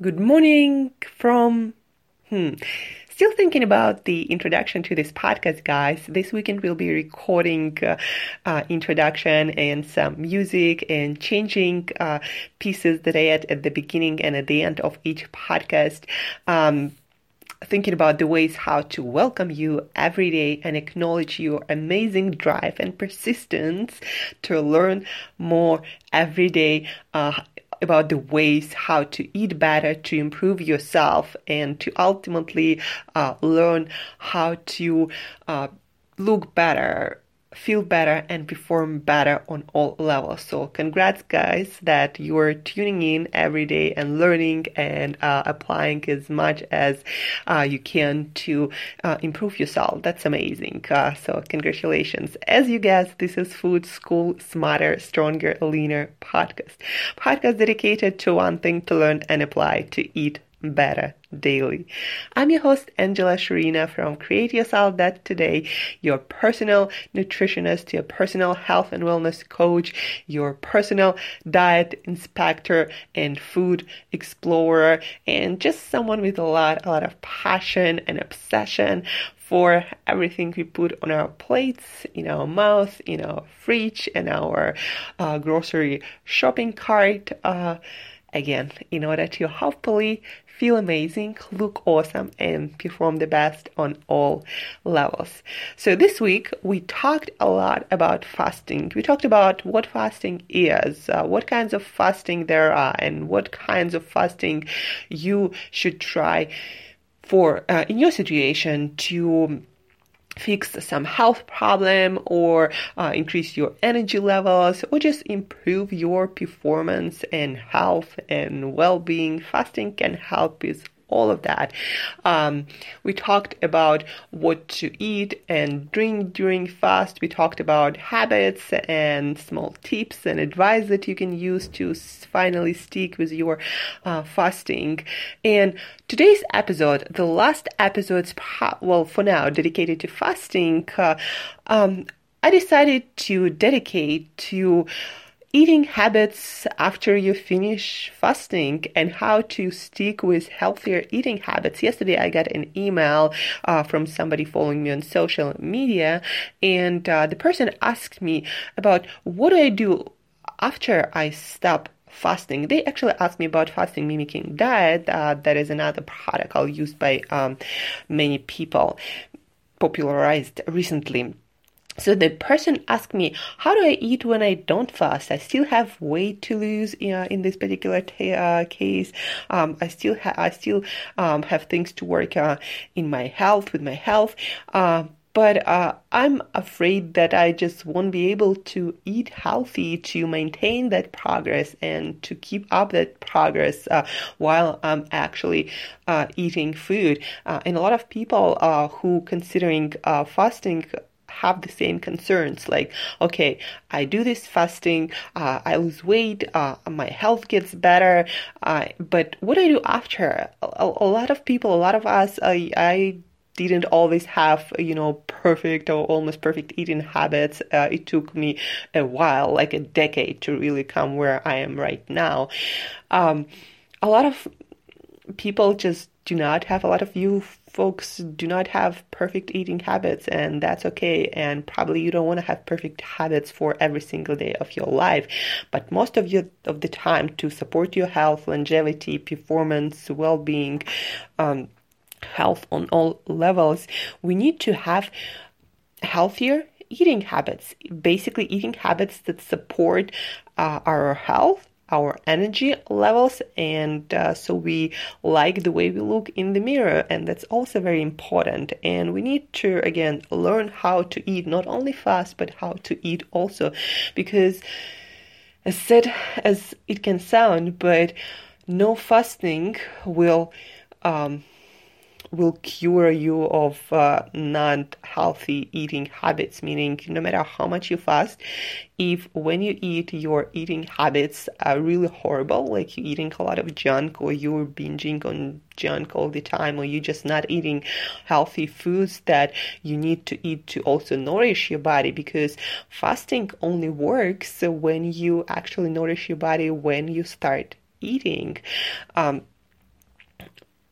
Good morning from. Hmm. Still thinking about the introduction to this podcast, guys. This weekend we'll be recording uh, uh, introduction and some music and changing uh, pieces that I add at the beginning and at the end of each podcast. Um, thinking about the ways how to welcome you every day and acknowledge your amazing drive and persistence to learn more every day uh, about the ways how to eat better to improve yourself and to ultimately uh, learn how to uh, look better feel better and perform better on all levels. So, congrats, guys, that you're tuning in every day and learning and uh, applying as much as uh, you can to uh, improve yourself. That's amazing. Uh, so, congratulations. As you guess, this is Food School Smarter, Stronger, Leaner podcast. Podcast dedicated to one thing to learn and apply to eat better daily. I'm your host, Angela Shurina from Create Your Salad Today, your personal nutritionist, your personal health and wellness coach, your personal diet inspector and food explorer, and just someone with a lot, a lot of passion and obsession for everything we put on our plates, in our mouth, in our fridge, and our uh, grocery shopping cart. Uh, again, in order to hopefully feel amazing, look awesome, and perform the best on all levels. So, this week we talked a lot about fasting. We talked about what fasting is, uh, what kinds of fasting there are, and what kinds of fasting you should try for uh, in your situation to fix some health problem or uh, increase your energy levels or just improve your performance and health and well-being. Fasting can help with all of that. Um, we talked about what to eat and drink during fast. We talked about habits and small tips and advice that you can use to finally stick with your uh, fasting. And today's episode, the last episode's, well, for now, dedicated to fasting, uh, um, I decided to dedicate to eating habits after you finish fasting and how to stick with healthier eating habits. Yesterday, I got an email uh, from somebody following me on social media, and uh, the person asked me about what do I do after I stop fasting. They actually asked me about fasting mimicking diet. Uh, that is another protocol used by um, many people, popularized recently. So the person asked me, how do I eat when I don't fast? I still have weight to lose uh, in this particular t- uh, case. Um, I still ha- I still um, have things to work uh, in my health with my health. Uh, but uh, I'm afraid that I just won't be able to eat healthy to maintain that progress and to keep up that progress uh, while I'm actually eating food. and a lot of people who considering fasting have the same concerns like okay i do this fasting uh, i lose weight uh, my health gets better uh, but what do i do after? A, a, lot of people a lot of us i, I didn't always have you know perfect or almost perfect eating habits. Uh, it took me a while like a decade to really come where i am right now. Um, a lot of people just do not have a lot of you folks do not have perfect eating habits and that's okay and probably you don't want to have perfect habits for every single day of your life. But most of your of the time to support your health longevity performance well-being um, health on all levels we need to have healthier eating habits. Basically eating habits that support uh, our health our energy levels and uh, so we like the way we look in the mirror and that's also very important. And we need to again learn how to eat not only fast but how to eat also. Because as sad as it can sound but no fasting will um, will cure you of uh, not healthy eating habits meaning no matter how much you fast if when you eat your eating habits are really horrible like you're eating a lot of junk or you're binging on junk all the time or you're just not eating healthy foods that you need to eat to also nourish your body because fasting only works when you actually nourish your body when you start eating um,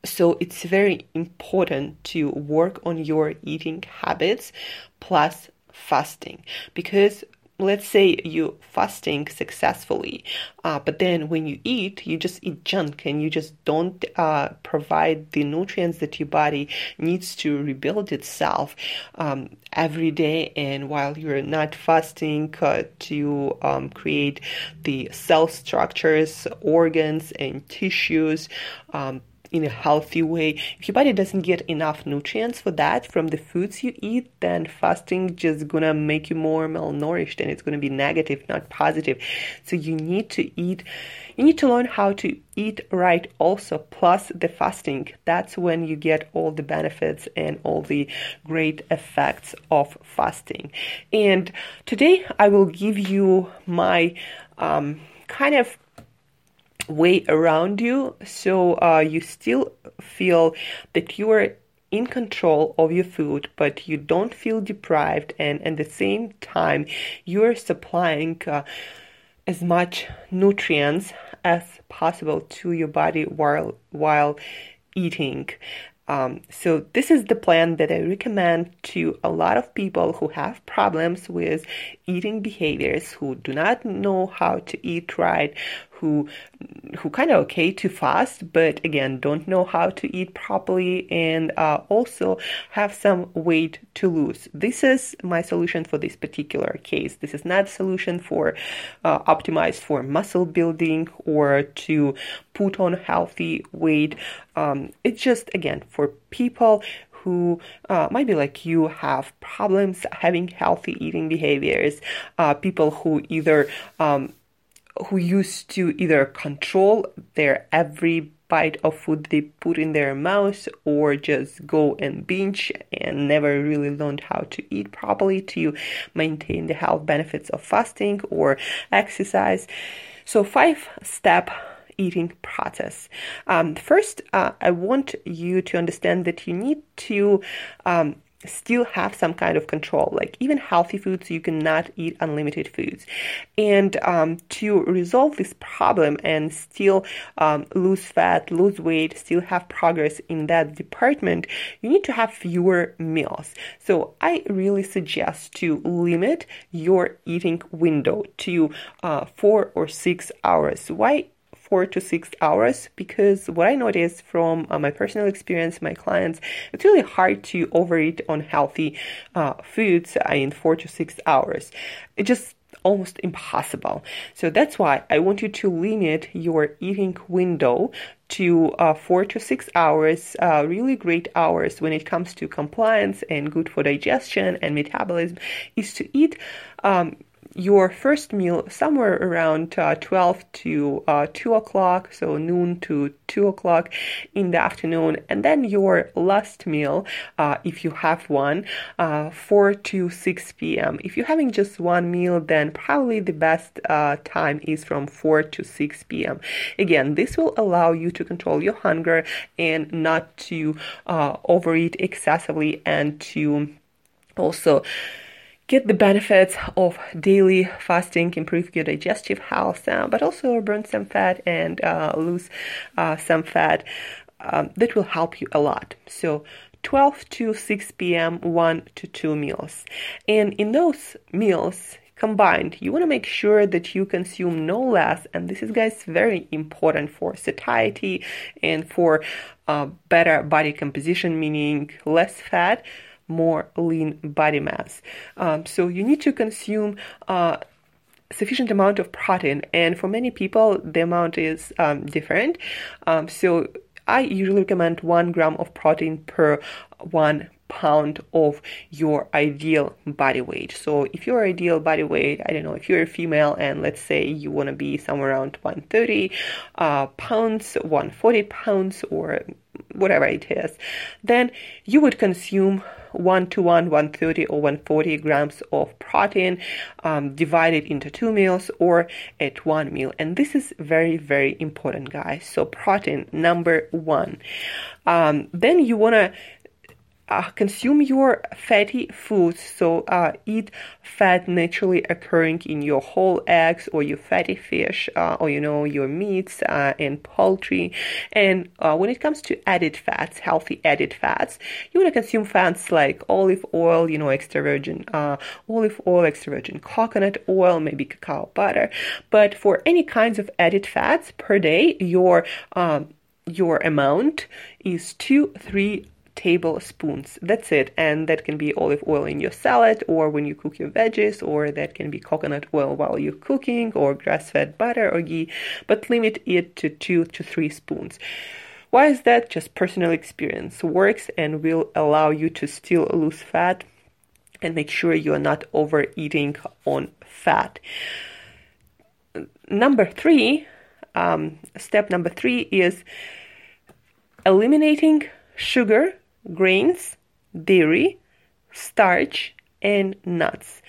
So it's very important to work on your eating habits plus fasting. Because let's say you fasting successfully uh, but then when you eat you just eat junk and you just don't uh, provide the nutrients that your body needs to rebuild itself um, every day. And while you're not fasting uh, to um, create the cell structures organs and tissues um, in a healthy way. If your body doesn't get enough nutrients for that from the foods you eat, then fasting just gonna make you more malnourished and it's gonna be negative, not positive. So you need to eat you need to learn how to eat right also plus the fasting that's when you get all the benefits and all the great effects of fasting and today i will give you my um, kind of way around you so uh, you still feel that you are in control of your food but you don't feel deprived and at the same time you're supplying uh, as much nutrients as possible to your body while while eating. Um, so this is the plan that I recommend to a lot of people who have problems with eating behaviors, who do not know how to eat right, who who kind of okay to fast, but again don't know how to eat properly and uh, also have some weight to lose. This is my solution for this particular case. This is not a solution for uh, optimized for muscle building or to put on healthy weight. Um, it's just again for people who uh, might be like you have problems having healthy eating behaviors, uh, people who either um, who used to either control their every bite of food they put in their mouth or just go and binge and never really learned how to eat properly to maintain the health benefits of fasting or exercise. So, five step eating process. Um, first, uh, I want you to understand that you need to um, still have some kind of control. Like even healthy foods, you cannot eat unlimited foods. And um, to resolve this problem and still um, lose fat, lose weight, still have progress in that department, you need to have fewer meals. So I really suggest to limit your eating window to uh, four or six hours. Why four to six hours because what I noticed from uh, my personal experience, my clients, it's really hard to overeat unhealthy uh, foods in four to six hours. It just almost impossible. So that's why I want you to limit your eating window to uh, four to six hours, uh, really great hours when it comes to compliance and good for digestion and metabolism, is to eat. Um, your first meal somewhere around uh, 12 to uh, 2 o'clock, so noon to 2 o'clock in the afternoon, and then your last meal, uh, if you have one, uh, 4 to 6 p.m. If you're having just one meal, then probably the best uh, time is from 4 to 6 p.m. Again, this will allow you to control your hunger and not to uh, overeat excessively and to also get the benefits of daily fasting, improve your digestive health, uh, but also burn some fat and uh, lose uh, some fat. Um, that will help you a lot. So 12 to 6 p.m., 1 to 2 meals. And in those meals, combined you want to make sure that you consume no less and this is guys very important for satiety and for uh, better body composition meaning less fat more lean body mass. Um, so you need to consume uh, sufficient amount of protein, and for many people, the amount is um, different. Um, so I usually recommend one gram of protein per one pound of your ideal body weight. So if your ideal body weight, I don't know, if you're a female and let's say you want to be somewhere around 130 uh, pounds, 140 pounds, or whatever it is, then you would consume 1 to 1, 130 or 140 grams of protein um, divided into two meals or at one meal. And this is very, very important, guys. So, protein number one. Um, then you want to uh, consume your fatty foods. So uh, eat fat naturally occurring in your whole eggs or your fatty fish uh, or you know your meats uh, and poultry. And uh, when it comes to added fats, healthy added fats, you want to consume fats like olive oil, you know, extra virgin uh, olive oil, extra virgin coconut oil, maybe cacao butter. But for any kinds of added fats per day, your um, your amount is two, three tablespoons. That's it. And that can be olive oil in your salad or when you cook your veggies, or that can be coconut oil while you're cooking, or grass fed butter or ghee, but limit it to two to three spoons. Why is that? Just personal experience works and will allow you to still lose fat and make sure you're not overeating on fat. Number three, um, step number three is eliminating sugar grains, dairy, starch, and nuts.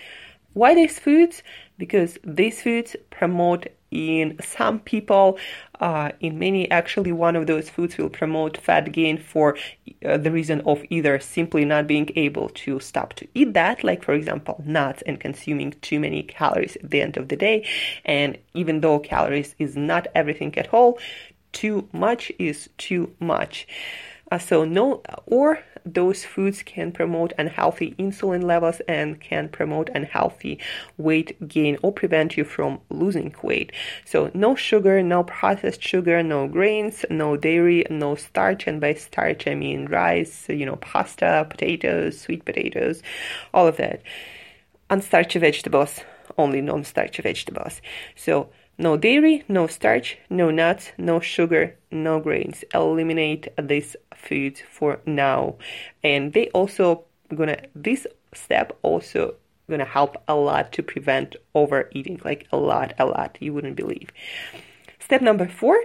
Why these foods? Because these foods promote in some people, uh, in many, actually, one of those foods will promote fat gain for uh, the reason of either simply not being able to stop to eat that, like, for example, nuts and consuming too many calories at the end of the day. And even though calories is not everything at all, too much is too much. So no, or those foods can promote unhealthy insulin levels and can promote unhealthy weight gain or prevent you from losing weight. So no sugar, no processed sugar, no grains, no dairy, no starch, and by starch I mean rice, you know, pasta, potatoes, sweet potatoes, all of that. Unstarchy vegetables, only non-starchy vegetables. So no dairy, no starch, no nuts, no sugar, no grains. Eliminate these foods for now. And they also gonna this step also gonna help a lot to prevent overeating, like a lot, a lot. You wouldn't believe. Step number four,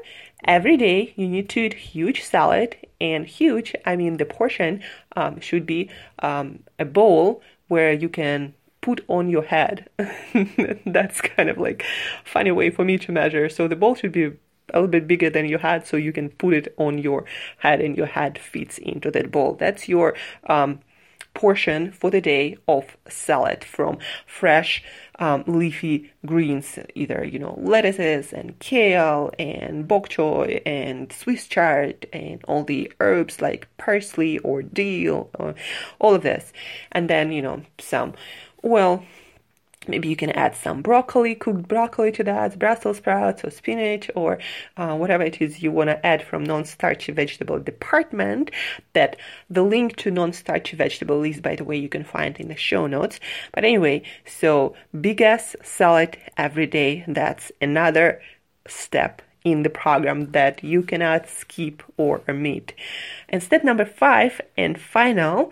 every day you need to eat huge salad and huge, I mean the portion um, should be um, a bowl where you can put on your head. That's kind of like funny way for me to measure. So the ball should be a little bit bigger than your head so you can put it on your head and your head fits into that bowl. That's your um, portion for the day of salad from fresh um, leafy greens, either you know lettuces and kale and bok choy and Swiss chard and all the herbs like parsley or dill, or all of this, and then you know some well, maybe you can add some broccoli, cooked broccoli to that, Brussels sprouts or spinach or uh, whatever it is you want to add from non-starchy vegetable department. That the link to non-starchy vegetable is, by the way, you can find in the show notes. But anyway, so big ass salad every day. That's another step in the program that you cannot skip or omit. And step number five and final,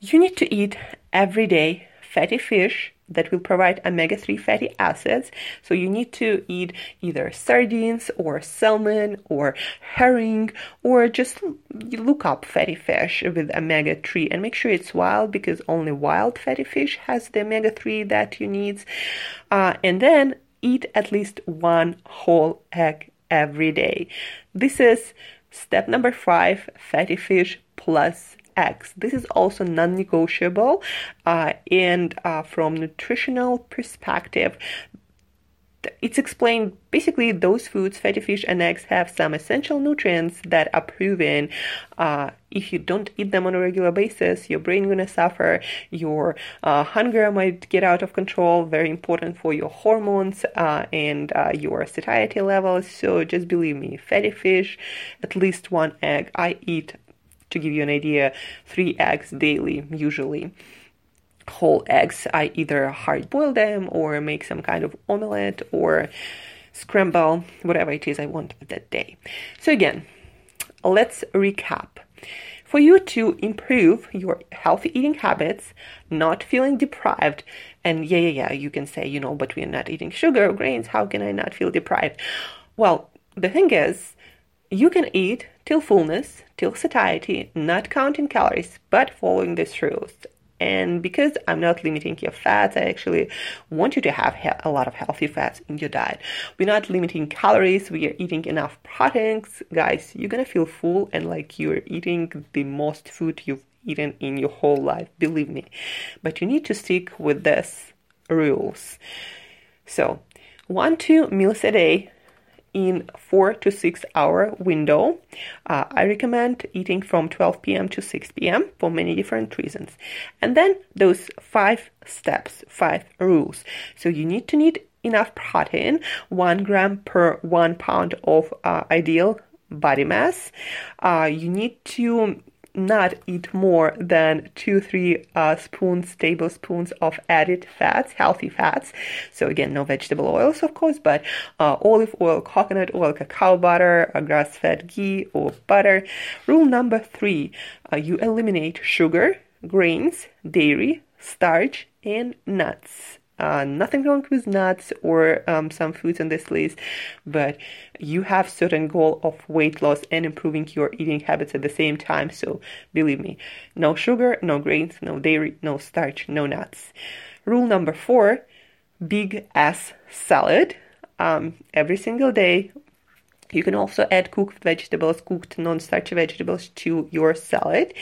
you need to eat every day fatty fish that will provide omega-3 fatty acids. So you need to eat either sardines or salmon or herring or just look up fatty fish with omega-3 and make sure it's wild because only wild fatty fish has the omega-3 that you need. Uh, and then eat at least one whole egg every day. This is step number five, fatty fish plus eggs. This is also non-negotiable, uh, and uh, from nutritional perspective, it's explained basically those foods, fatty fish and eggs, have some essential nutrients that are proven. Uh, if you don't eat them on a regular basis, your brain gonna suffer. Your uh, hunger might get out of control. Very important for your hormones uh, and uh, your satiety levels. So just believe me, fatty fish, at least one egg. I eat to give you an idea, three eggs daily usually. Whole eggs, I either hard boil them or make some kind of omelette or scramble, whatever it is I want that day. So, again, let's recap. For you to improve your healthy eating habits, not feeling deprived, and yeah, yeah, yeah, you can say, you know, but we're not eating sugar or grains, how can I not feel deprived? Well, the thing is, you can eat till fullness, till satiety, not counting calories, but following these rules. And because I'm not limiting your fats, I actually want you to have a lot of healthy fats in your diet. We're not limiting calories, we are eating enough proteins. Guys, you're gonna feel full and like you're eating the most food you've eaten in your whole life, believe me. But you need to stick with these rules. So, one two meals a day in four to six hour window. Uh, I recommend eating from 12 p.m. to 6 p.m. for many different reasons. And then those five steps, five rules. So you need to need enough protein, one gram per one pound of uh, ideal body mass. Uh, you need to not eat more than two, three uh, spoons, tablespoons of added fats, healthy fats. So again, no vegetable oils, of course, but uh, olive oil, coconut oil, cacao butter, grass-fed ghee or butter. Rule number three, uh, you eliminate sugar, grains, dairy, starch, and nuts. Uh, nothing wrong with nuts or um, some foods on this list, but you have certain goal of weight loss and improving your eating habits at the same time. So believe me, no sugar, no grains, no dairy, no starch, no nuts. Rule number four: big ass salad um, every single day. You can also add cooked vegetables, cooked non-starchy vegetables to your salad.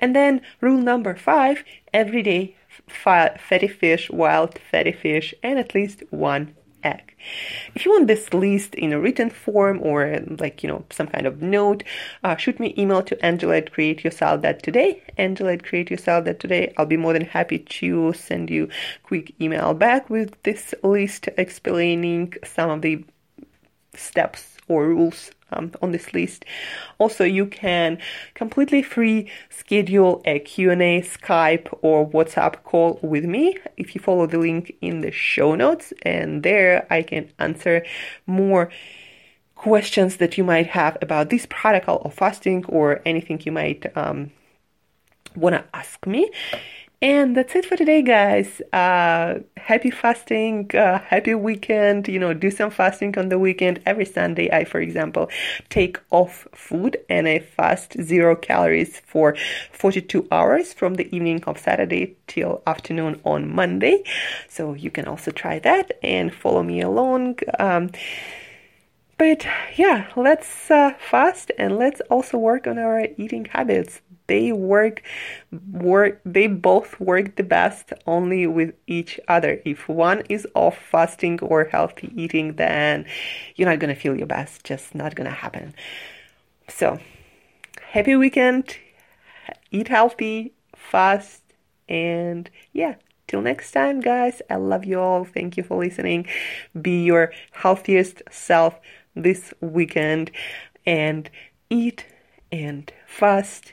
And then rule number five: every day fatty fish, wild fatty fish, and at least one egg. If you want this list in a written form or like, you know, some kind of note, uh, shoot me email to Angela at Create Your Salad today. Angela at Create Your Salad today. I'll be more than happy to send you quick email back with this list explaining some of the steps or rules um, on this list. Also, you can completely free schedule a Q&A, Skype, or WhatsApp call with me if you follow the link in the show notes, and there I can answer more questions that you might have about this protocol of fasting or anything you might um, want to ask me. And that's it for today, guys. Uh, happy fasting, uh, happy weekend. You know, do some fasting on the weekend. Every Sunday, I, for example, take off food and I fast zero calories for 42 hours from the evening of Saturday till afternoon on Monday. So you can also try that and follow me along. Um, but yeah, let's uh, fast and let's also work on our eating habits they work work they both work the best only with each other. If one is off fasting or healthy eating then you're not going to feel your best just not going to happen. So happy weekend eat healthy fast and yeah till next time guys. I love you all. Thank you for listening. Be your healthiest self this weekend and eat and fast